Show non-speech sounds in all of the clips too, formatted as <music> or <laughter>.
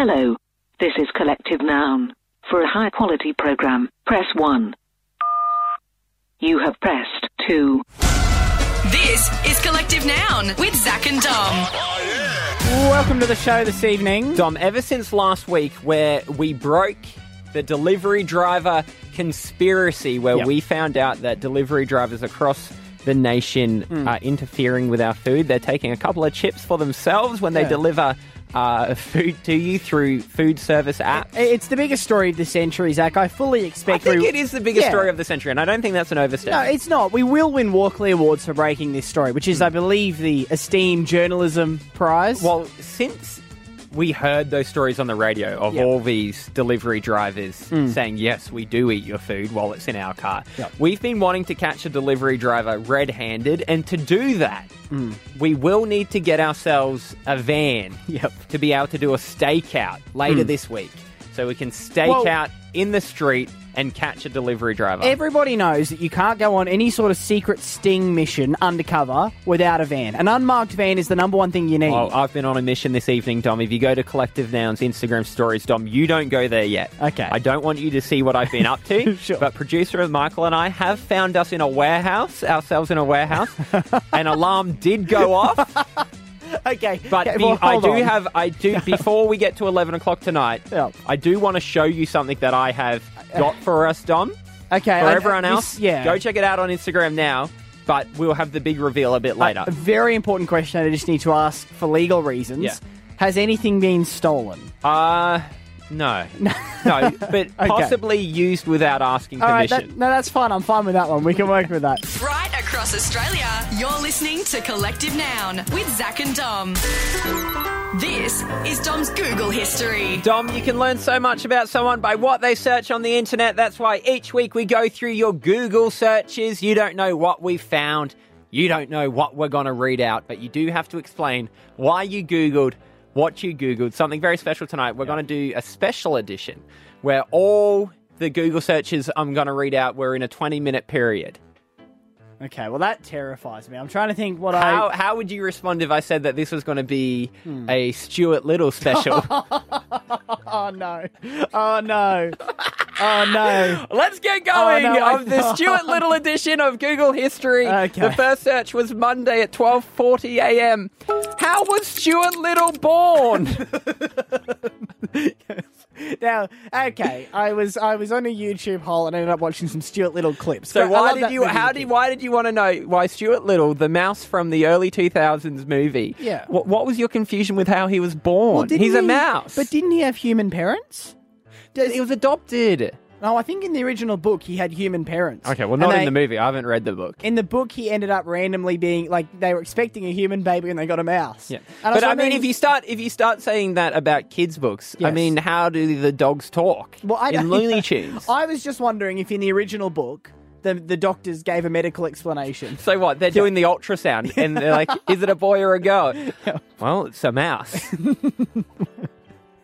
Hello. This is Collective Noun. For a high quality program, press 1. You have pressed 2. This is Collective Noun with Zach and Dom. Welcome to the show this evening. Dom, ever since last week, where we broke the delivery driver conspiracy, where Yep. we found out that delivery drivers across the nation Hmm. are interfering with our food, they're taking a couple of chips for themselves when they Yeah. deliver uh, food to you through food service apps. It's the biggest story of the century, Zach. I fully expect. I think we- it is the biggest Yeah. story of the century, and I don't think that's an overstatement. No, it's not. We will win Walkley Awards for breaking this story, which is, I believe, the esteemed journalism prize. Well, since we heard those stories on the radio of Yep. all these delivery drivers hmm. saying, yes, we do eat your food while it's in our car, Yep. we've been wanting to catch a delivery driver red handed. And to do that, hmm. we will need to get ourselves a van <laughs> Yep. to be able to do a stakeout later hmm. this week. So we can stake Well- out in the street and catch a delivery driver. Everybody knows that you can't go on any sort of secret sting mission undercover without a van. An unmarked van is the number one thing you need. Well, I've been on a mission this evening, Dom. If you go to Collective Nouns Instagram stories, Dom, you don't go there yet. Okay. I don't want you to see what I've been up to. <laughs> Sure. But producer Michael and I have found us in a warehouse, ourselves in a warehouse. <laughs> An alarm did go off, <laughs> okay, but okay, be- I do on. have, I do, before we get to 11 o'clock tonight, Yep. I do want to show you something that I have <laughs> got for us, Dom. Okay, For I- everyone this- else, yeah. go check it out on Instagram now. But we'll have the big reveal a bit later. A very important question I just need to ask for legal reasons. Yeah. Has anything been stolen? Uh, no. <laughs> no, but possibly used without asking All right, permission. that, no, that's fine. I'm fine with that one. We can work with that. Right across Australia, you're listening to Collective Noun with Zach and Dom. This is Dom's Google history. Dom, you can learn so much about someone by what they search on the internet. That's why each week we go through your Google searches. You don't know what we found. You don't know what we're going to read out, but you do have to explain why you Googled what you Googled. Something very special tonight. We're going to do a special edition where all the Google searches I'm going to read out were in a 20 minute period. Okay, well, that terrifies me. I'm trying to think what How, I. how would you respond if I said that this was going to be hmm. a Stuart Little special? <laughs> Oh, no. Oh, no. <laughs> Oh, no. Let's get oh, going Oh, no, of the Stuart Little edition of Google history. Okay. The first search was Monday at 12:40 a.m. How was Stuart Little born? <laughs> Now, okay, I was I was on a YouTube hole and ended up watching some Stuart Little clips. so why did you how did why did you want to know why Stuart Little, the mouse from the early 2000s movie? Yeah. What, what was your confusion with how he was born? Well, He's a mouse. But didn't he have human parents? He was adopted. No, I think in the original book he had human parents. Okay, well And not they- in the movie. I haven't read the book. In the book, he ended up randomly being like they were expecting a human baby and they got a mouse. Yeah. And But I mean, if you start if you start saying that about kids' books, I Yes. mean, how do the dogs talk well, I in don't- Looney <laughs> Tunes? I was just wondering if in the original book the the doctors gave a medical explanation. So what? They're doing the ultrasound, and they're like, "Is it a boy or a girl?" <laughs> Well, it's a mouse.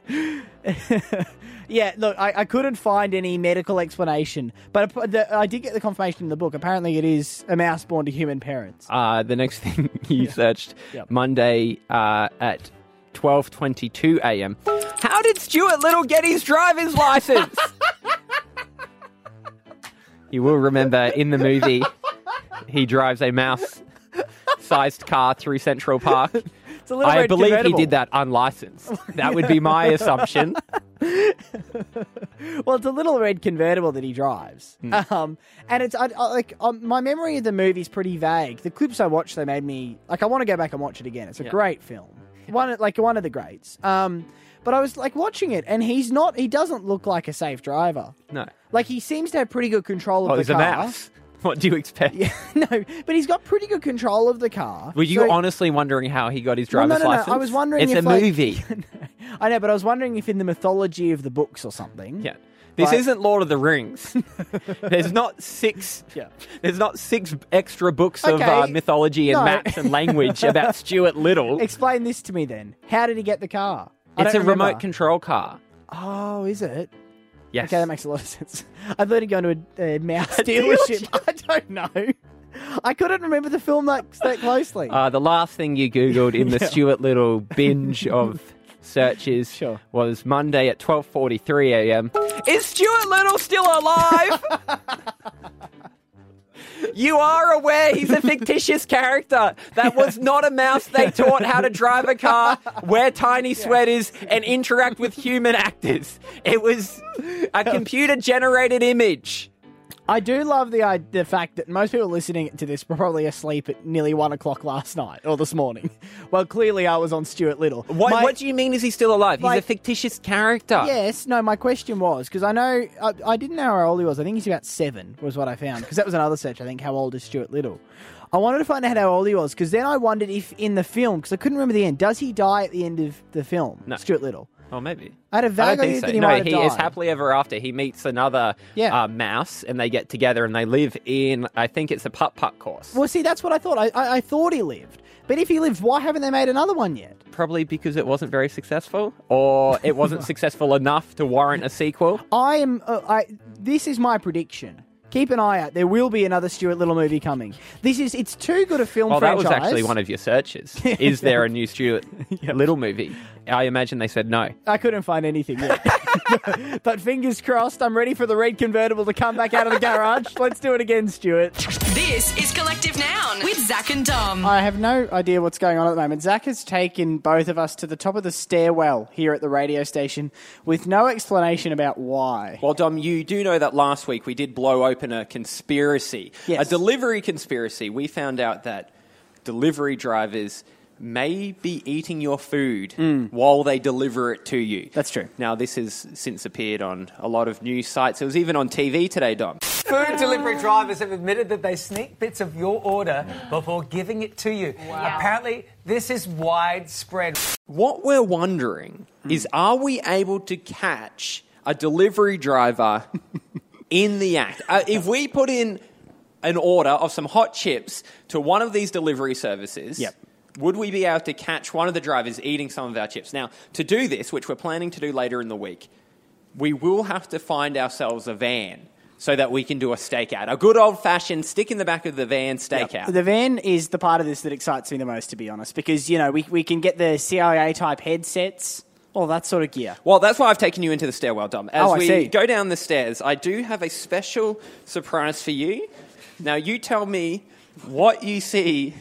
<laughs> <laughs> Yeah, look, I, I couldn't find any medical explanation, but I- the, I did get the confirmation in the book. Apparently, it is a mouse born to human parents. Uh, the next thing <laughs> you searched Yep. Monday uh, at twelve twenty two a.m. How did Stuart Little get his driver's license? <laughs> you will remember in the movie he drives a mouse-sized car through Central Park. It's a little I believe he did that unlicensed. That would be my <laughs> assumption. <laughs> Well, it's a little red convertible that he drives, Hmm. um, and it's I, I, like um, my memory of the movie is pretty vague. The clips I watched, they made me like I want to go back and watch it again. It's a Yeah. great film, one like one of the greats. Um, but I was like watching it, and he's not. He doesn't look like a safe driver. No. Like he seems to have pretty good control of Oh, the car. <laughs> What do you expect? Yeah, <laughs> no, but he's got pretty good control of the car. Were you So- honestly wondering how he got his driver's no, no, no. license? I was wondering It's if, a like- movie. <laughs> I know, but I was wondering if in the mythology of the books or something. yeah. This Like- isn't Lord of the Rings. there's not six. Yeah. There's not six extra books of uh, mythology and No. maps and language about Stuart Little. Explain this to me then. How did he get the car? I It's a don't remote control car. Oh, is it? Yes. Okay, that makes a lot of sense. I thought he'd gone to a, a mouse <laughs> dealership. <laughs> I don't know. I couldn't remember the film that, that closely. uh, the last thing you googled in the Yeah. <laughs> Stuart Little binge of searches Sure. was Monday at 12:43 a.m. Is Stuart Little still alive? You are aware he's a fictitious character. That was not a mouse they taught how to drive a car, wear tiny sweaters, and interact with human actors. It was a computer generated image. I do love the i- the fact that most people listening to this were probably asleep at nearly one o'clock last night or this morning. <laughs> Well, clearly I was on Stuart Little. What, My- what do you mean is he still alive? He's a fictitious character. Yes, no. My question was because I know I, I didn't know how old he was. I think he's about seven, was what I found. Because that was another search. I think how old is Stuart Little? I wanted to find out how old he was because then I wondered if in the film because I couldn't remember the end. Does he die at the end of the film? No. Stuart Little. Oh, maybe. I had a I vague idea so. that he no, might have he died. is happily ever after. He meets another Yeah. uh, mouse, and they get together and they live in. I think it's a putt putt course. Well, see, that's what I thought. I, I, I thought he lived, but if he lived, why haven't they made another one yet? Probably because it wasn't very successful, or it wasn't <laughs> successful enough to warrant a sequel. I am. Uh, I. This is my prediction. Keep an eye out. There will be another Stuart Little movie coming. This is. It's too good a film Well, that was actually one of your searches. <laughs> Is there a new Stuart <laughs> Little movie? I imagine they said no. I couldn't find anything yet. <laughs> but fingers crossed, I'm ready for the red convertible to come back out of the garage. Let's do it again, Stuart. This is Collective Noun with Zach and Dom. I have no idea what's going on at the moment. Zach has taken both of us to the top of the stairwell here at the radio station with no explanation about why. Well, Dom, you do know that last week we did blow open a conspiracy, Yes. a delivery conspiracy. We found out that delivery drivers may be eating your food while they deliver it to you. That's true. Now, this has since appeared on a lot of news sites. It was even on TV today, Dom. Food delivery drivers have admitted that they sneak bits of your order before giving it to you. Apparently, this is widespread. What we're wondering is are we able to catch a delivery driver <laughs> in the act? Uh, if we put in an order of some hot chips to one of these delivery services, Yep. Would we be able to catch one of the drivers eating some of our chips? Now, to do this, which we're planning to do later in the week, we will have to find ourselves a van so that we can do a stakeout. A good old fashioned stick in the back of the van stakeout. The van is the part of this that excites me the most, to be honest, because, you know, we, we can get the CIA type headsets, all that sort of gear. Well, that's why I've taken you into the stairwell, Dom. As Oh, I we see. go down the stairs, I do have a special surprise for you. Now, you tell me what you see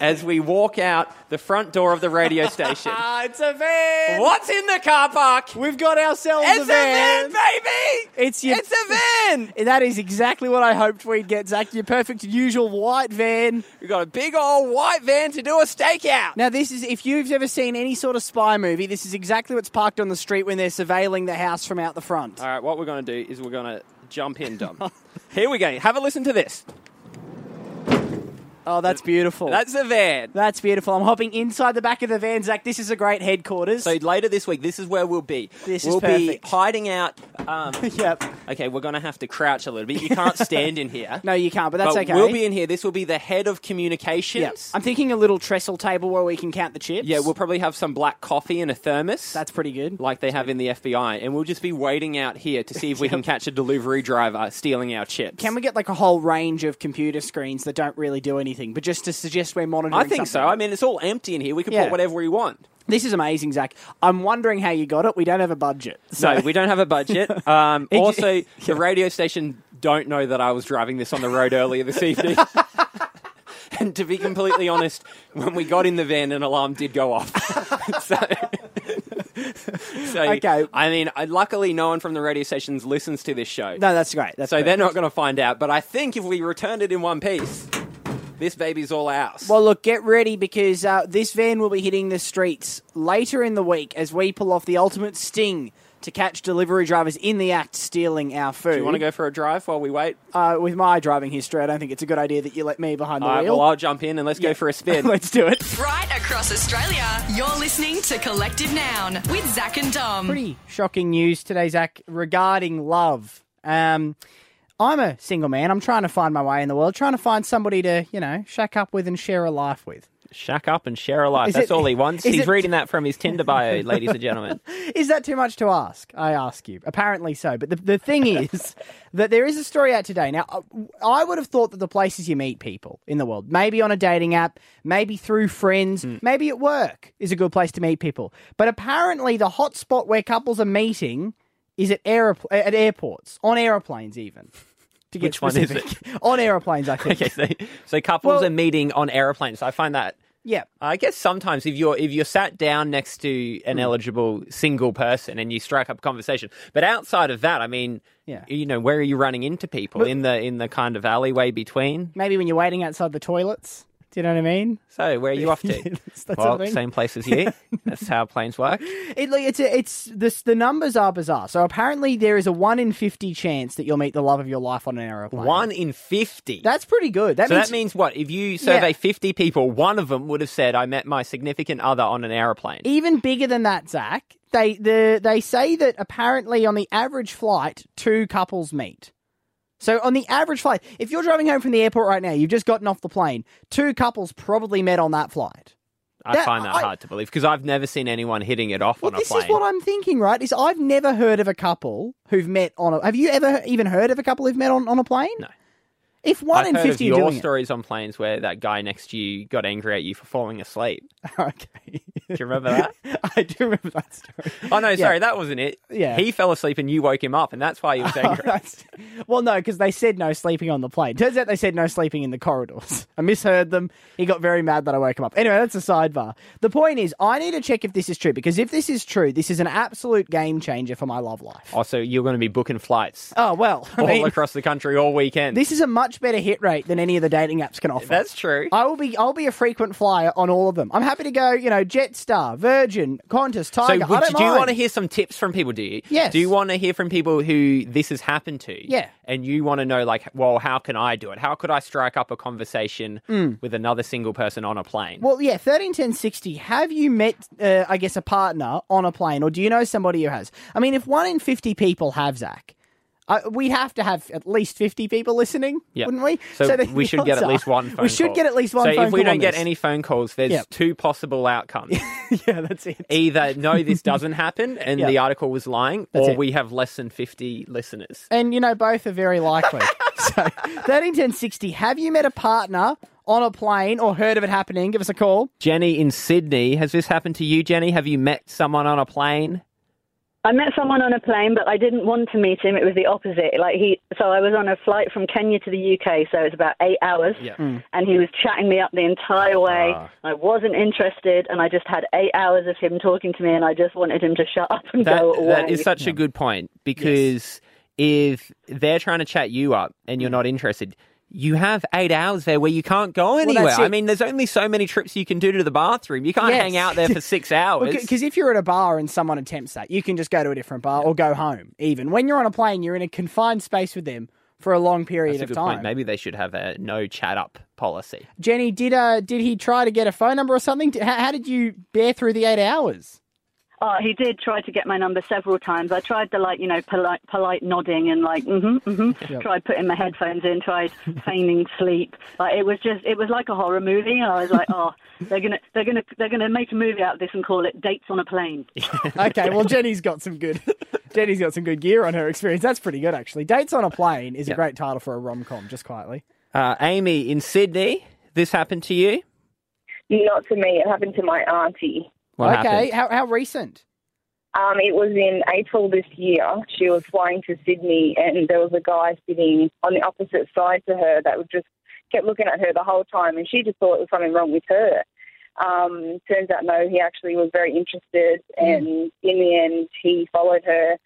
as we walk out the front door of the radio station. <laughs> Ah, it's a van! What's in the car park? We've got ourselves It's a a van! van, baby! It's your- it's a van! <laughs> That is exactly what I hoped we'd get, Zach. Your perfect usual white van. We've got a big old white van to do a stakeout. Now, this is if you've ever seen any sort of spy movie, this is exactly what's parked on the street when they're surveilling the house from out the front. All right, what we're going to do is we're going to jump in, Dom. <laughs> Here we go. Have a listen to this. Oh, that's beautiful. That's the van. That's beautiful. I'm hopping inside the back of the van, Zach. This is a great headquarters. So later this week, this is where we'll be. This is we'll be perfect. hiding out. Um, <laughs> yep. Okay, we're going to have to crouch a little bit. You can't <laughs> stand in here. No, you can't, but that's but okay. We'll be in here. This will be the head of communications. Yep. I'm thinking a little trestle table where we can count the chips. yeah, we'll probably have some black coffee and a thermos. That's pretty good. like they have in the FBI, and we'll just be waiting out here to see if we can <laughs> catch a delivery driver stealing our chips. Can we get like a whole range of computer screens that don't really do anything, but just to suggest we're monitoring? I think so. I mean, it's all empty in here. We can Yeah. put whatever we want. This is amazing, Zach. I'm wondering how you got it. We don't have a budget. So No, we don't have a budget. <laughs> Um, also, the radio station don't know that I was driving this on the road earlier this evening. <laughs> and to be completely honest, when we got in the van, an alarm did go off. <laughs> so, so, Okay. I mean, I, luckily, no one from the radio stations listens to this show. No, that's great. That's so great. they're not going to find out. But I think if we returned it in one piece, this baby's all ours. Well, look, get ready because uh, this van will be hitting the streets later in the week as we pull off the ultimate sting to catch delivery drivers in the act stealing our food. Do you want to go for a drive while we wait? Uh, with my driving history, I don't think it's a good idea that you let me behind the All right, wheel. well, I'll jump in and let's go for a <laughs> spin. Let's do it. Right across Australia, you're listening to Collective Noun with Zach and Dom. Pretty shocking news today, Zach, regarding love. Um, I'm a single man. I'm trying to find my way in the world, trying to find somebody to, you know, shack up with and share a life with. shack up and share a life. Is That's it- all he wants. <laughs> He's it- reading that from his Tinder bio, <laughs> ladies and gentlemen. Is that too much to ask? I ask you. Apparently so. But the, the thing <laughs> is that there is a story out today. Now, uh, I would have thought that the places you meet people in the world, maybe on a dating app, maybe through friends, maybe at work, is a good place to meet people. But apparently, the hot spot where couples are meeting is at, aeropl- at airports, on airplanes, even. To get Which one is specific. <laughs> on airplanes, I think. <laughs> Okay, so, so couples Well- are meeting on aeroplanes. I find that. Yeah. I guess sometimes if you're if you're sat down next to Hmm. an eligible single person and you strike up a conversation, but outside of that, I mean, Yeah. you know, where are you running into people in the in the kind of alleyway between? Maybe when you're waiting outside the toilets. Do you know what I mean? So where are you off to? <laughs> That's- that's well, something. same place as you. <laughs> That's how planes work. It, like, it's a, it's this the numbers are bizarre. So apparently there is a one in fifty chance that you'll meet the love of your life on an aeroplane. One in fifty. That's pretty good. That so means, that means what? If you survey Yeah. 50 people, one of them would have said, I met my significant other on an aeroplane. even bigger than that, Zach. They the they say that apparently on the average flight, two couples meet. So on the average flight, if you're driving home from the airport right now, you've just gotten off the plane. Two couples probably met on that flight. I that- find that I- hard to believe because I've never seen anyone hitting it off Well, on a this plane. is what I'm thinking, right? Is I've never heard of a couple who've met on a. Have you ever even heard of a couple who've met on, on a plane? No. If one I've in heard fifty of are your doing stories on planes where that guy next to you got angry at you for falling asleep. it, <laughs> okay. Do you remember that? <laughs> I do remember that story. Oh no, sorry, that wasn't it. Yeah. he fell asleep and you woke him up, and that's why he was <laughs> angry. That's- well, no, because they said no sleeping on the plane. Turns out they said no sleeping in the corridors. I misheard them. He got very mad that I woke him up. Anyway, that's a sidebar. The point is, I need to check if this is true because if this is true, this is an absolute game changer for my love life. Oh, also, you're going to be booking flights Oh well, I all mean, across the country all weekend. this is a much better hit rate than any of the dating apps can offer. That's true. I will be. I'll be a frequent flyer on all of them. I'm happy to go. You know, Jetstar, Virgin, Qantas, So, Tiger. Would, don't do you want to hear some tips from people? Do you? Yes. Do you want to hear from people who this has happened to? Yeah. And you want to know, like, well, how can I do it? How could I strike up a conversation with another single person on a plane? Mm. Well, yeah, thirteen ten sixty. Have you met, uh, I guess, a partner on a plane, or do you know somebody who has? I mean, if one in fifty people have Zach, uh, we have to have at least fifty people listening, Yep. wouldn't we? So, the we should get at least one phone We should call. get at least one So if we don't get this. any phone calls, there's Yep. two possible outcomes. <laughs> yeah, that's it. Either no, this <laughs> doesn't happen, and Yep. the article was lying, That's or it. we have less than fifty listeners. And you know, both are very likely. <laughs> so, thirteen ten sixty. Have you met a partner on a plane or heard of it happening? Give us a call. Jenny in Sydney, has this happened to you, Jenny? Have you met someone on a plane? I met someone on a plane, but I didn't want to meet him. It was the opposite. Like he, so I was on a flight from Kenya to the UK, so it's about eight hours, Yeah. and he was chatting me up the entire way. Ah. I wasn't interested, and I just had eight hours of him talking to me, and I just wanted him to shut up and That, go away. that is such a good point because if they're trying to chat you up and Mm. you're not interested, you have eight hours there where you can't go anywhere. that's I mean, there's only so many trips you can do to the bathroom. You can't Yes. hang out there for six <laughs> hours. Because if you're at a bar and someone attempts that, you can just go to a different bar or go home. Even when you're on a plane, you're in a confined space with them for a long period That's of time. point. Maybe they should have a no chat up policy. Jenny, did uh, did he try to get a phone number or something? How, how did you bear through the eight hours? Oh, he did try to get my number several times. I tried the like, you know, polite, polite nodding and like, mm-hmm, mm-hmm. Tried putting my headphones in. Tried feigning sleep. Like it was just, it was like a horror movie, and I was like, oh, they're gonna, they're gonna, they're gonna make a movie out of this and call it Dates on a Plane. <laughs> Okay, well Jenny's got some good. <laughs> Jenny's got some good gear on her experience. That's pretty good actually. Dates on a plane is a great title for a rom com. Just quietly. Uh, Amy in Sydney, this happened to you? Not to me. It happened to my auntie. What okay, happened? how how recent? Um, it was in April this year. She was flying to Sydney, and there was a guy sitting on the opposite side to her that would just kept looking at her the whole time, and she just thought there was something wrong with her. Um, turns out, no, he actually was very interested, and in the end, he followed her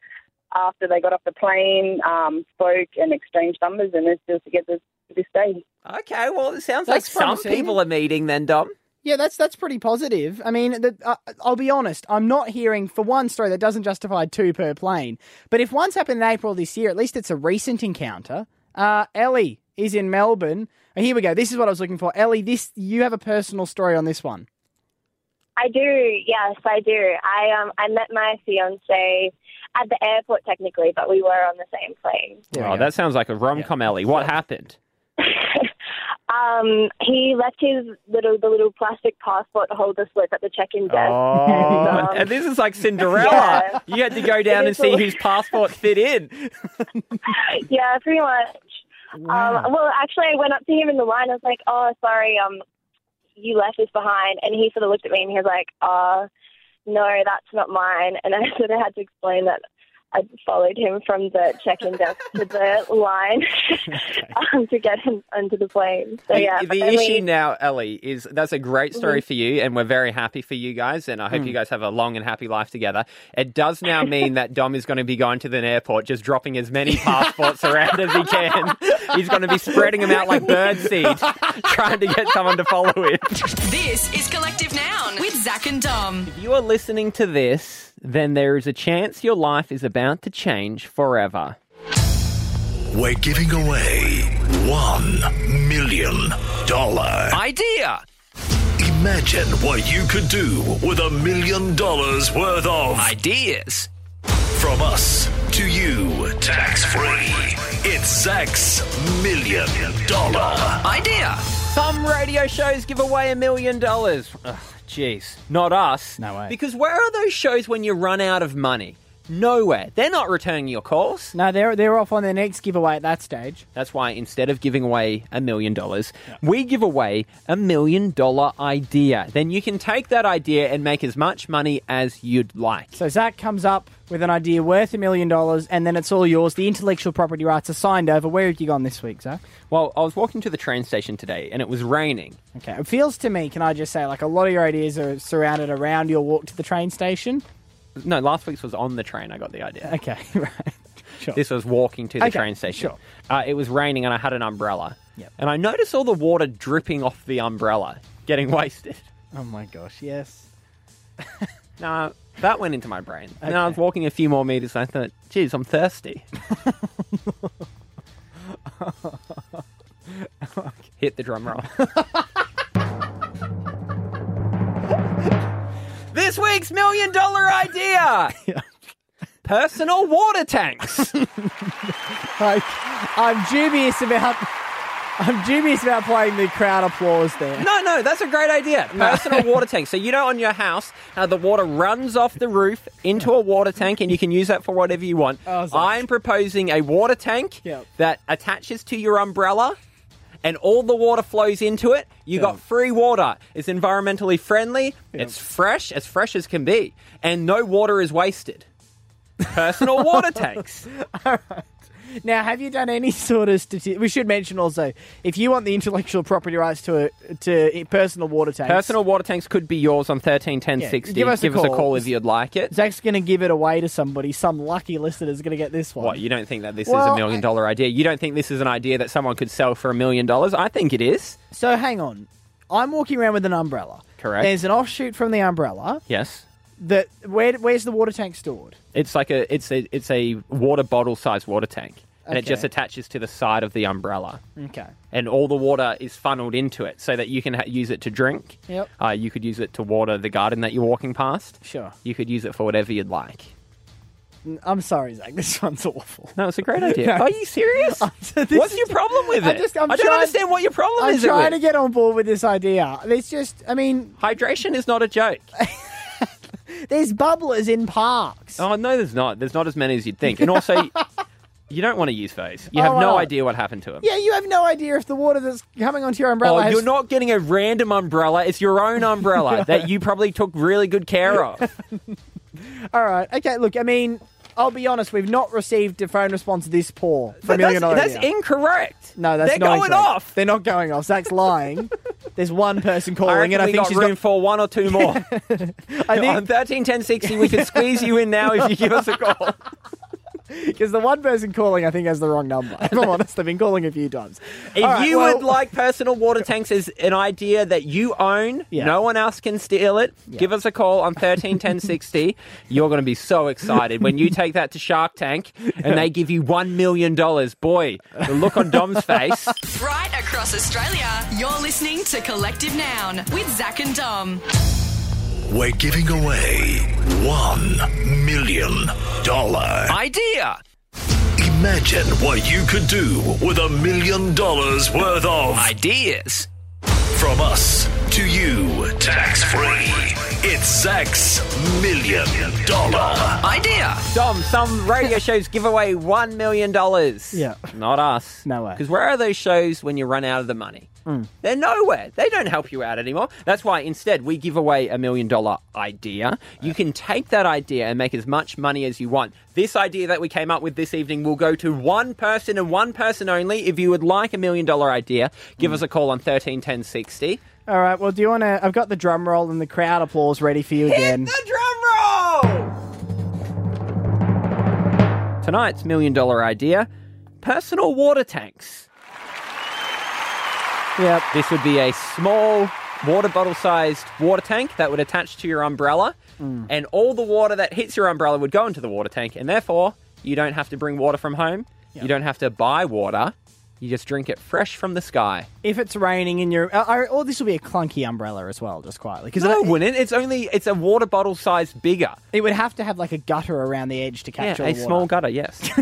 after they got off the plane, um, spoke, and exchanged numbers, and they're still together to this day. Okay, well, it sounds That's like some promising. people are meeting then, Dom. Yeah, that's that's pretty positive. I mean, the, uh, I'll be honest. I'm not hearing for one story that doesn't justify two per plane. But if one's happened in April this year, at least it's a recent encounter. Uh, Ellie is in Melbourne. Oh, here we go. This is what I was looking for. Ellie, this you have a personal story on this one. I do, yes, I do. I um I met my fiance at the airport technically, but we were on the same plane. There we Oh, that sounds like a rom com, Ellie. What happened? Um, he left his little the little plastic passport holder slip at the check-in desk. Oh, and, um, and this is like Cinderella. <laughs> Yeah. You had to go down It and see a- whose passport fit in. <laughs> yeah, pretty much. Wow. Um, well, actually, I went up to him in the line. I was like, "Oh, sorry, um, you left this behind," and he sort of looked at me and he was like, "Uh, no, that's not mine." And I <laughs> sort of had to explain that I followed him from the check-in desk to the <laughs> line um, to get him onto the plane. So The- yeah, the but only- issue now, Ellie, is that's a great story for you, and we're very happy for you guys, and I hope you guys have a long and happy life together. It does now mean that Dom is going to be going to the airport, just dropping as many <laughs> passports around as he can. He's going to be spreading them out like birdseed, <laughs> trying to get someone to follow it. This is Collective Noun with Zach and Dom. If you are listening to this, then there is a chance your life is about to change forever. We're giving away $1 million. Idea! Imagine what you could do with a million dollars worth of Ideas! from us to you, tax free. It's Zach's million dollar. Idea! Some radio shows give away a million dollars. Ugh, Jeez, not us. No way. Because where are those shows when you run out of money? Nowhere. They're not returning your calls. No, they're they're off on their next giveaway at that stage. That's why instead of giving away a million dollars, we give away a million dollar idea. Then you can take that idea and make as much money as you'd like. So Zach comes up with an idea worth a million dollars, and then it's all yours. The intellectual property rights are signed over. Where have you gone this week, Zach? Well, I was walking to the train station today and it was raining. Okay, it feels to me. Can I just say, like a lot of your ideas are surrounded around your walk to the train station. No, last week's was on the train. I got the idea. Okay, <laughs> right. Sure. This was walking to the Okay, train station. sure. Uh, it was raining and I had an umbrella. Yep. And I noticed all the water dripping off the umbrella, getting <laughs> wasted. Oh my gosh, yes. <laughs> Nah, that went into my brain. And then I was Okay. walking a few more meters and I thought, geez, I'm thirsty. Hit the drum roll. This week's million dollar idea <laughs> personal water tanks. <laughs> Like, I'm dubious about. I'm dubious about playing the crowd applause there. No, no, that's a great idea. Personal <laughs> water tank. So you know, on your house, uh, the water runs off the roof into a water tank, and you can use that for whatever you want. Oh. I'm proposing a water tank Yep. that attaches to your umbrella. And all the water flows into it. You got free water. It's environmentally friendly. It's fresh, as fresh as can be, and no water is wasted. Personal water <laughs> tanks. Now, have you done any <laughs> sort of stati- We should mention also, if you want the intellectual property rights to a, to personal water tanks, Personal water tanks could be yours on thirteen ten sixty. give us a Give us a call. if you'd like it. Zach's going to give it away to somebody. Some lucky listener is going to get this one. What, you don't think that this is a million dollar idea? You don't think this is an idea that someone could sell for a million dollars? I think it is. So hang on. I'm walking around with an umbrella. Correct. There's an offshoot from the umbrella. Yes. That where where's the water tank stored? It's like a it's a it's a water bottle sized water tank. And it Okay. just attaches to the side of the umbrella. Okay. And all the water is funneled into it so that you can ha- use it to drink. Yep. Uh, you could use it to water the garden that you're walking past. Sure. You could use it for whatever you'd like. I'm sorry, Zach. This <laughs> one's awful. No, it's a great idea. <laughs> Are you serious? This What's is- your problem with I it? just- I'm I don't trying- understand what your problem is. I'm is. trying to get on board with this idea. It's just, I mean, Hydration is not a joke. <laughs> <laughs> there's bubblers in parks. Oh no, there's not. There's not as many as you'd think, and also, <laughs> you don't want to use those. You Oh, have why no idea what happened to them. Yeah, you have no idea if the water that's coming onto your umbrella. Oh, has- you're not getting a random umbrella. It's your own umbrella <laughs> that you probably took really good care of. All right. Okay. Look, I mean, I'll be honest. We've not received a phone response this poor But million that's, that's incorrect. No, that's They're not going incorrect. off. They're not going off. Zach's lying. <laughs> There's one person calling, and I think she's room got. for one or two <laughs> more. I think On thirteen ten sixty, we can squeeze you in now if you give us a call. <laughs> because the one person calling, I think, has the wrong number. If I'm honest, I've been calling a few times. If All right, you well- would like personal water tanks as an idea that you own, Yeah. no one else can steal it, give us a call on thirteen ten sixty. You're going to be so excited when you take that to Shark Tank and they give you one million dollars. Boy, the look on Dom's face. Right across Australia, you're listening to Collective Noun with Zach and Dom. We're giving away $1 million. idea. Imagine what you could do with a million dollars worth of Ideas. from us to you, tax free. It's Zach's million dollar Idea. Dom, some radio <laughs> shows give away $1 million. Yeah. Not us. No way. Because where are those shows when you run out of the money? Hmm. They're nowhere. They don't help you out anymore. That's why instead we give away a million dollar idea. You can take that idea and make as much money as you want. This idea that we came up with this evening will go to one person and one person only. If you would like a million dollar idea, give us a call on 131060. All right. Well, do you want to? I've got the drum roll and the crowd applause ready for you again. Hit the drum roll! Tonight's million dollar idea personal water tanks. Yep. This would be a small water bottle sized water tank that would attach to your umbrella, and all the water that hits your umbrella would go into the water tank, and therefore you don't have to bring water from home. You don't have to buy water. You just drink it fresh from the sky. If it's raining in your, uh, or, or this will be a clunky umbrella as well, just quietly, because No, it, it wouldn't. It's only it's a water bottle sized bigger. it would have to have like a gutter around the edge to Yeah, catch all a water. small gutter. Yes. <laughs>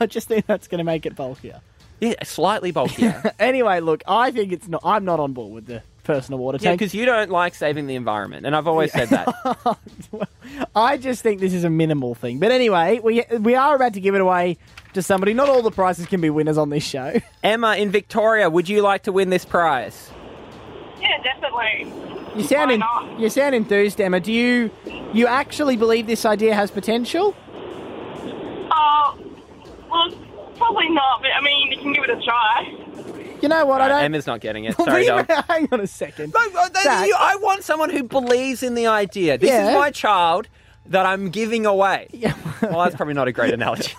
I just think that's going to make it bulkier. Yeah, slightly bulkier. <laughs> Anyway, look, I think it's not. I'm not on board with the personal water Yeah, tank. because you don't like saving the environment, and I've always said that. <laughs> I just think this is a minimal thing. But anyway, we we are about to give it away to somebody. Not all the prizes can be winners on this show. <laughs> Emma in Victoria, would you like to win this prize? Yeah, definitely. You sound Why en- not? you sound enthused, Emma. Do you you actually believe this idea has potential? Uh, well, probably not, but I mean, you can give it a try. You know what? I don't. Emma's not getting it. Sorry, <laughs> Wait, Dom. <laughs> Hang on a second. No, uh, that- Zach. you- I want someone who believes in the idea. This Yeah. is my child that I'm giving away. <laughs> Yeah. Well, that's probably not a great analogy.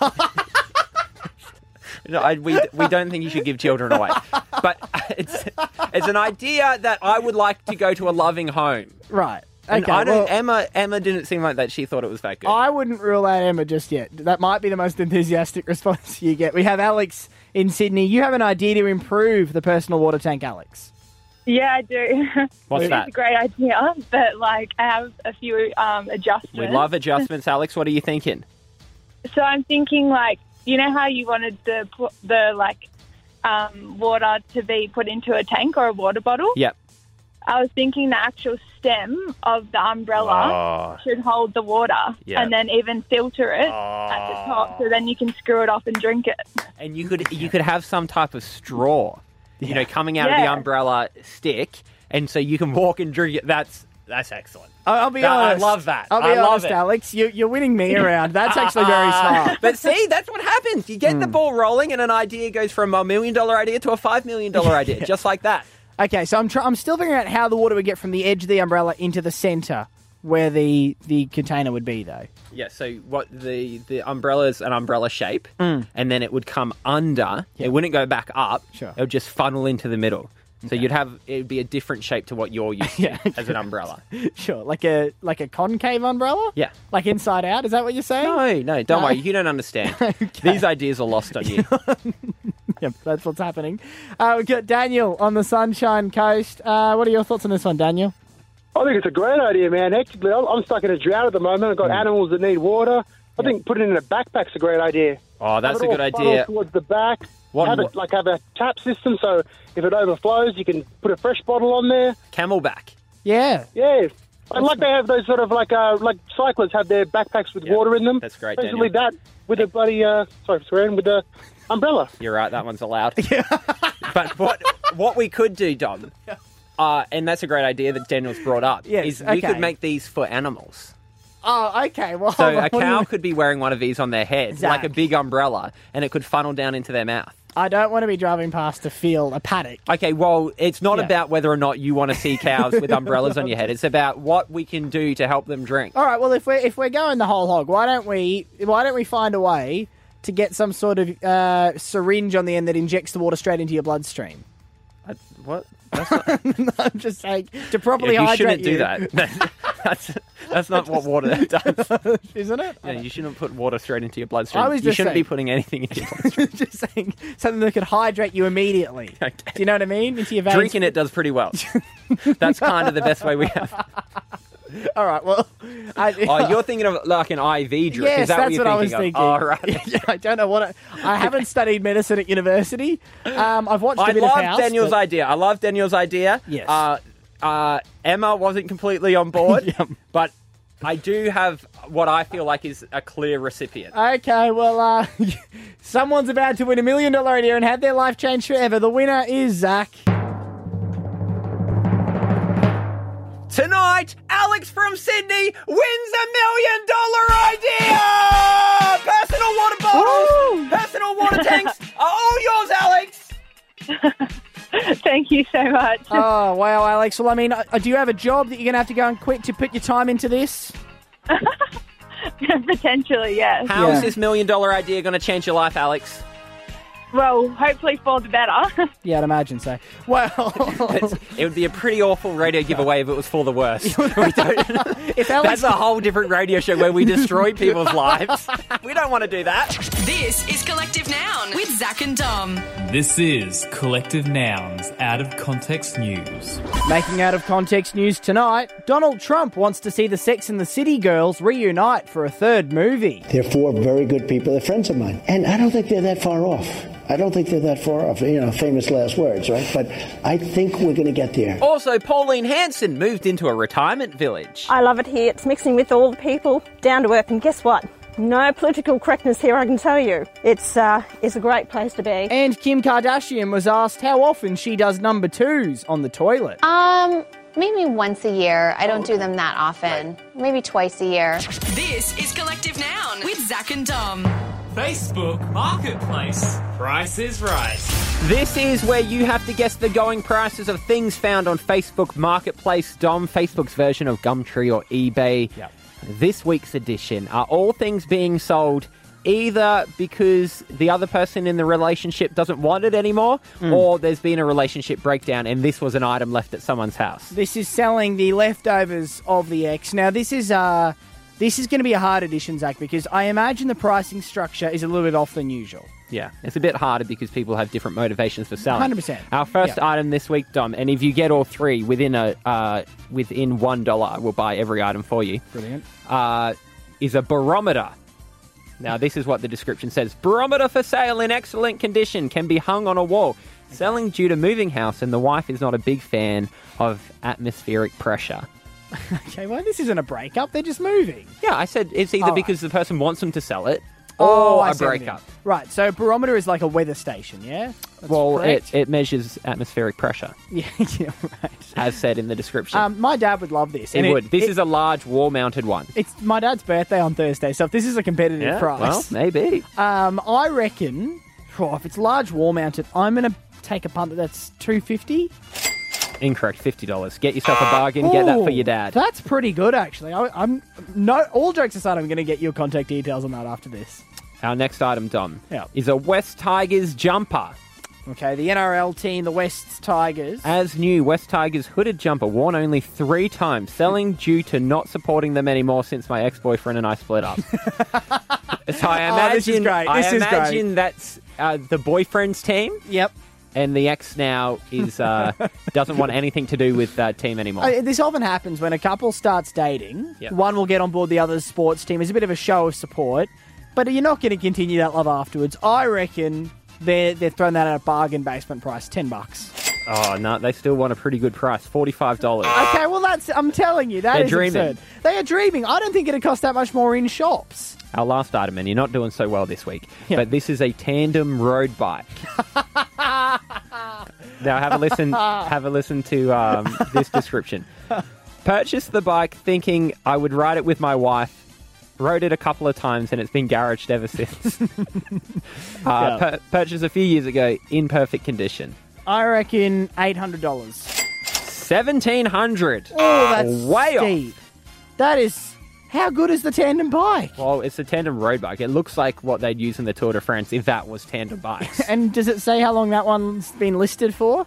no, I, we, we don't think you should give children away. But it's, it's an idea that I would like to go to a loving home. Right. And Okay. I don't, well, Emma, Emma didn't seem like that. She thought it was that good. I wouldn't rule out Emma just yet. That might be the most enthusiastic <laughs> response you get. We have Alex in Sydney. You have an idea to improve the personal water tank, Alex. Yeah, I do. <laughs> What's it's that? a great idea, but like I have a few um, adjustments. We love adjustments, Alex. What are you thinking? So I'm thinking, like, you know how you wanted the the like um, water to be put into a tank or a water bottle? Yep. I was thinking the actual stem of the umbrella Oh. should hold the water, Yeah. and then even filter it at the ah. top, so then you can screw it off and drink it. and you could you could have some type of straw, you know, coming out of the Yeah. umbrella stick, and so you can walk and drink it. That's that's excellent. I'll, I'll be That- I honest. love that. I'll be I love honest, it. Alex. You, you're winning me around. That's actually very ah. smart. <laughs> But see, that's what happens. You get the hmm. ball rolling, and an idea goes from a million dollar idea to a five million dollar idea, <laughs> just like that. Okay, so I'm try- I'm still figuring out how the water would get from the edge of the umbrella into the center where the the container would be, though. Yeah. So what the the umbrella is an umbrella shape, mm. and then it would come under. It wouldn't go back up. Sure. It would just funnel into the middle. So you'd have it would be a different shape to what you're used to <laughs> Yeah. as an umbrella. <laughs> Sure, like a like a concave umbrella. Yeah. like inside out. Is that what you're saying? No, no, don't No. worry. You don't understand. <laughs> These ideas are lost on you. <laughs> Yep, that's what's happening. Uh, we've got Daniel on the Sunshine Coast. Uh, what are your thoughts on this one, Daniel? I think it's a great idea, man. Actually, I'm I'm stuck in a drought at the moment. I've got Hmm. animals that need water. I think putting it in a backpack's a great idea. Oh, that's Have a it all good funnel idea. Towards the back. What- have it like have a tap system, so if it overflows, you can put a fresh bottle on there. CamelBak. Yeah, Yeah. And like they have those sort of like uh, like cyclists have their backpacks with water in them. That's great, Basically that with a bloody uh, sorry, swearing with the umbrella. You're right. That one's allowed. <laughs> yeah. but what what we could do, Dom, uh, and that's a great idea that Daniel's brought up. Yes, is we okay. could make these for animals. Oh, okay. Well, So hold <laughs> on, a what do you cow could be wearing one of these on their head, like a big umbrella, and it could funnel down into their mouth. I don't want to be driving past a field, a paddock. Okay, well, it's not Yeah. about whether or not you want to see cows with <laughs> umbrellas on your head. It's about what we can do to help them drink. All right. Well, if we're if we're going the whole hog, why don't we why don't we find a way to get some sort of uh, syringe on the end that injects the water straight into your bloodstream? I- what? <laughs> I'm just saying to properly Yeah, you hydrate shouldn't do that. <laughs> that's, that's not what water <laughs> does. isn't it? Yeah, you shouldn't put water straight into your bloodstream. I was just you shouldn't be putting anything into your bloodstream. just saying something that could hydrate you immediately. Okay. Do you know what I mean? Into your veins. Drinking it does pretty well. That's kind of the best way we have. <laughs> All right. Well, I, Oh, <laughs> you're thinking of like an IV drip. Yes, Is that that's what, you're what I was thinking thinking. of? Oh, right. <laughs> Yeah, I don't know what. I, I haven't studied medicine at university. Um, I've watched a I bit love of House. Daniel's but- idea. I love Daniel's idea. Yes. Uh, uh, Emma wasn't completely on board, but I do have what I feel like is a clear recipient. Okay, well, uh, someone's about to win a million dollar idea and have their life changed forever. The winner is Zach. Tonight, Alex from Sydney wins a million dollar idea! Personal water bottles, personal water tanks are all yours, Alex! <laughs> Thank you so much. Oh, wow, Alex. Well, I mean, uh, do you have a job that you're going to have to go and quit to put your time into this? <laughs> Potentially, yes. How is Yeah. this million dollar idea going to change your life, Alex? Well, hopefully for the better. <laughs> Yeah, I'd imagine so. Well, It would be a pretty awful radio giveaway if it was for the worst. <laughs> We don't- <laughs> if Alex That's a whole different radio show where we destroy people's lives. We don't want to do that. This is Collective Noun with Zach and Dom. This is Collective Nouns Out of Context News. Making out of context news tonight, Donald Trump wants to see the Sex and the City girls reunite for a third movie. They're four very good people. They're friends of mine. And I don't think they're that far off. I don't think they're that far off. You know, famous last words, right? But I think we're going to get there. Also, Pauline Hanson moved into a retirement village. I love it here. It's mixing with all the people, down to earth, and guess what? No political correctness here, I can tell you. It's uh, it's a great place to be. And Kim Kardashian was asked how often she does number twos on the toilet. Um, maybe once a year. I don't do them that often. Maybe twice a year. This is Collective Noun with Zach and Dom. Facebook Marketplace. Price is right. This is where you have to guess the going prices of things found on Facebook Marketplace, Dom, Facebook's version of Gumtree or eBay. This week's edition are all things being sold either because the other person in the relationship doesn't want it anymore Mm. or there's been a relationship breakdown and this was an item left at someone's house. This is selling the leftovers of the X. Now, this is uh, this is going to be a hard edition, Zach, because I imagine the pricing structure is a little bit off than usual. Yeah, it's a bit harder because people have different motivations for selling. 100%. Our first Yeah. item this week, Dom, and if you get all three within a uh, within one dollar, we'll buy every item for you. Brilliant. Uh, is a barometer. Now, this is what the description says: barometer for sale in excellent condition, can be hung on a wall. Selling due to moving house, and the wife is not a big fan of atmospheric pressure. <laughs> Okay, well, this isn't a breakup; they're just moving. Yeah, I said it's either All right. because the person wants them to sell it Oh, or I a see what you mean. breakup. Right. So, barometer is like a weather station. Yeah. That's Well, it, correct? it measures atmospheric pressure, <laughs> Yeah, yeah, right. as said in the description. Um, my dad would love this. it and would. This is a large wall-mounted one. It's my dad's birthday on Thursday, so if this is a competitive well, maybe. Um, I reckon, oh, if it's large wall mounted, I'm going to take a punt that that's two fifty. Incorrect. Fifty dollars. Get yourself a bargain. Get that for your dad. That's pretty good, actually. I, I'm no. All jokes aside, I'm going to get your contact details on that after this. Our next item, Dom, Yeah. is a West Tigers jumper. Okay, the NRL team, the West Tigers. As new, West Tigers hooded jumper worn only three times, selling due to not supporting them anymore since my ex-boyfriend and I split up. <laughs> so I Oh, imagine, this is great. I This is great. imagine that's uh, the boyfriend's team. Yep. And the ex now is uh, <laughs> doesn't want anything to do with that team anymore. Uh, this often happens when a couple starts dating. Yep. One will get on board the other's sports team. as a bit of a show of support, but you're not going to continue that love afterwards. I reckon they're they're throwing that at a bargain basement price, ten bucks. oh no, they still want a pretty good price, forty-five dollars. Okay, well that's I'm telling you that They're is dreaming. absurd. They are dreaming. I don't think it'd cost that much more in shops. Our last item, and you're not doing so well this week, but this is a tandem road bike. <laughs> now have a listen. Have a listen to um, this description. Purchased the bike thinking I would ride it with my wife. Rode it a couple of times and it's been garaged ever since. <laughs> uh, Yeah. pur- purchased a few years ago in perfect condition. I reckon eight hundred dollars. Seventeen hundred. Oh, that's way off. That is how good is the tandem bike? Well, it's a tandem road bike. It looks like what they'd use in the Tour de France if that was tandem bikes. <laughs> And does it say how long that one's been listed for?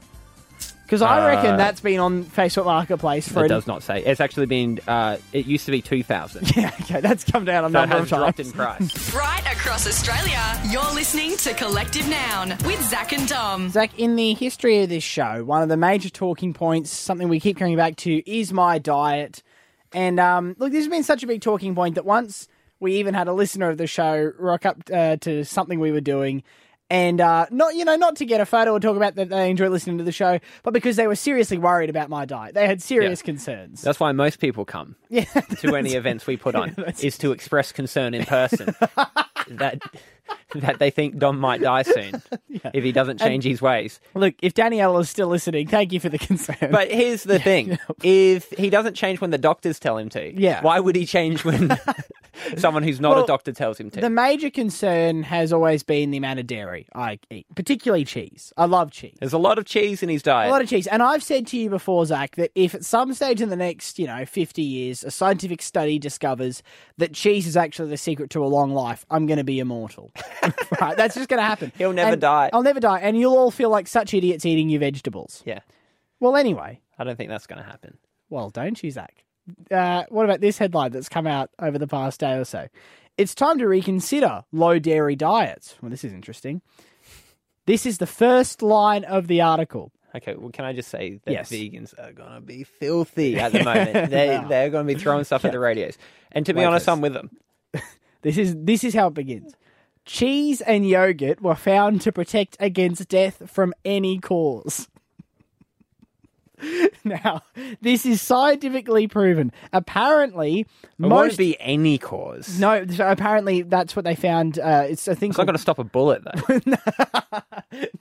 Because I reckon Uh, that's been on Facebook Marketplace for it an- does not say. It's actually been. Uh, it used to be two thousand. <laughs> Yeah, okay, that's come down a So it number has of times. dropped in price. <laughs> Right across Australia, you're listening to Collective Noun with Zach and Dom. Zach, in the history of this show, one of the major talking points, something we keep coming back to, is my diet. And um, look, this has been such a big talking point that once we even had a listener of the show rock up uh, to something we were doing. And uh, not, you know, not to get a photo or talk about that they enjoy listening to the show, but because they were seriously worried about my diet. They had serious concerns. That's why most people come <laughs> Yeah, to any events we put <laughs> on is to express concern in person <laughs> that <laughs> that they think Dom might die soon <laughs> if he doesn't change his ways. Look, if Danielle is still listening, thank you for the concern. But here's the <laughs> thing: if he doesn't change when the doctors tell him to, Yeah. why would he change when someone who's not Well, a doctor tells him to? The major concern has always been the amount of dairy I eat, particularly cheese. I love cheese. There's a lot of cheese in his diet. A lot of cheese. And I've said to you before, Zach, that if at some stage in the next, you know, 50 years, a scientific study discovers that cheese is actually the secret to a long life, I'm going to be immortal. <laughs> right? That's just going to happen. He'll never And die. I'll never die. And you'll all feel like such idiots eating your vegetables. Yeah. Well, anyway. I don't think that's going to happen. Well, don't you, Zach? Uh, what about this headline that's come out over the past day or so? It's time to reconsider low dairy diets. Well, this is interesting. This is the first line of the article. Okay, well, can I just say that Yes. vegans are going to be filthy at the moment. <laughs> they, are. they're going to be throwing stuff at the radios. And to be Wait honest, first. I'm with them. <laughs> This is this is how it begins. Cheese and yogurt were found to protect against death from any cause. <laughs> now, this is scientifically proven. Apparently, It most won't be any cause. no. So apparently, that's what they found. Uh, it's a thing. It's not going to stop a bullet, though. <laughs>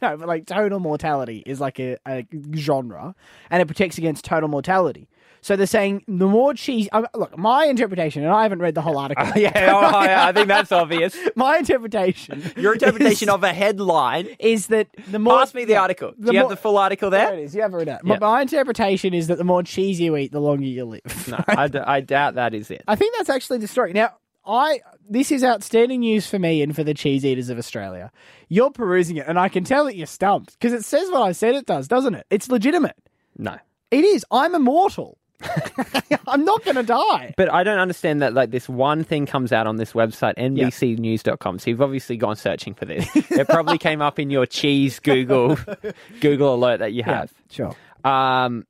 no, but like total mortality is like a, a genre, and it protects against total mortality. So they're saying the more cheese. Um, look, my interpretation, and I haven't read the whole <laughs> article. yeah, oh, yeah, I think that's obvious. <laughs> my interpretation. Your interpretation is- of a headline is that the more Pass me the article. Do you have the full article there? There it is. You have it. Yeah. My, my interpretation is that the more cheese you eat, the longer you live. <laughs> No, I, d- I doubt that is it. I think that's actually the story. Now, I this is outstanding news for me and for the cheese eaters of Australia. You're perusing it, and I can tell that you're stumped because it says what I said it does, doesn't it? It's legitimate. No. It is. I'm immortal. <laughs> I'm not going to die. But I don't understand that like this one thing comes out on this website, NBCnews.com. So you've obviously gone searching for this. <laughs> it probably came up in your cheese Google <laughs> Google alert that you Yeah, have. sure. Um,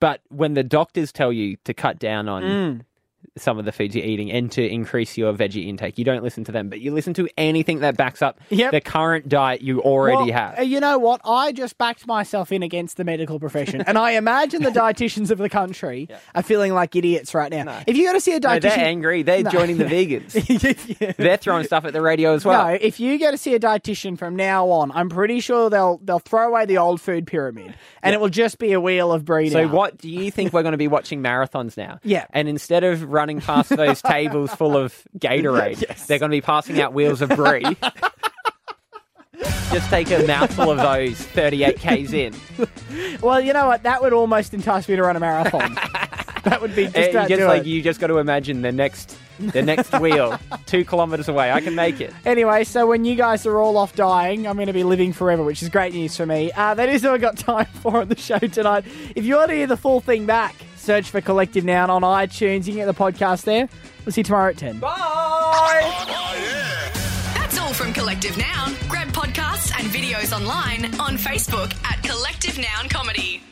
but when the doctors tell you to cut down on Mm. Some of the foods you're eating and to increase your veggie intake, you don't listen to them, but you listen to anything that backs up Yep. the current diet you already Well, have. uh, You know what? I just backed myself in against the medical profession, and I imagine the <laughs> dietitians of the country are feeling like idiots right now. If you go to see a No, dietitian, they're angry. They're No. joining the vegans. <laughs> They're throwing stuff at the radio as well. No, if you go to see a dietitian from now on, I'm pretty sure they'll they'll throw away the old food pyramid, and it will just be a wheel of breed. So out. what do you think we're going to be watching marathons now? <laughs> Yeah. And instead of running past those <laughs> tables full of Gatorade, they're going to be passing out wheels of brie. Just take a mouthful of those 38 k's in. Well, you know what? That would almost entice me to run a marathon. <laughs> that would be just just like it. you just got to imagine the next the next wheel two kilometers away. I can make it. Anyway, so when you guys are all off dying, I'm going to be living forever, which is great news for me. Uh, that is all I've got <laughs> time for on the show tonight. If you want to hear the full thing back, search for Collective Noun on iTunes. You can get the podcast there. We'll see you tomorrow at 10. Bye. That's all from Collective Noun. Grab podcasts and videos online on Facebook at Collective Noun Comedy.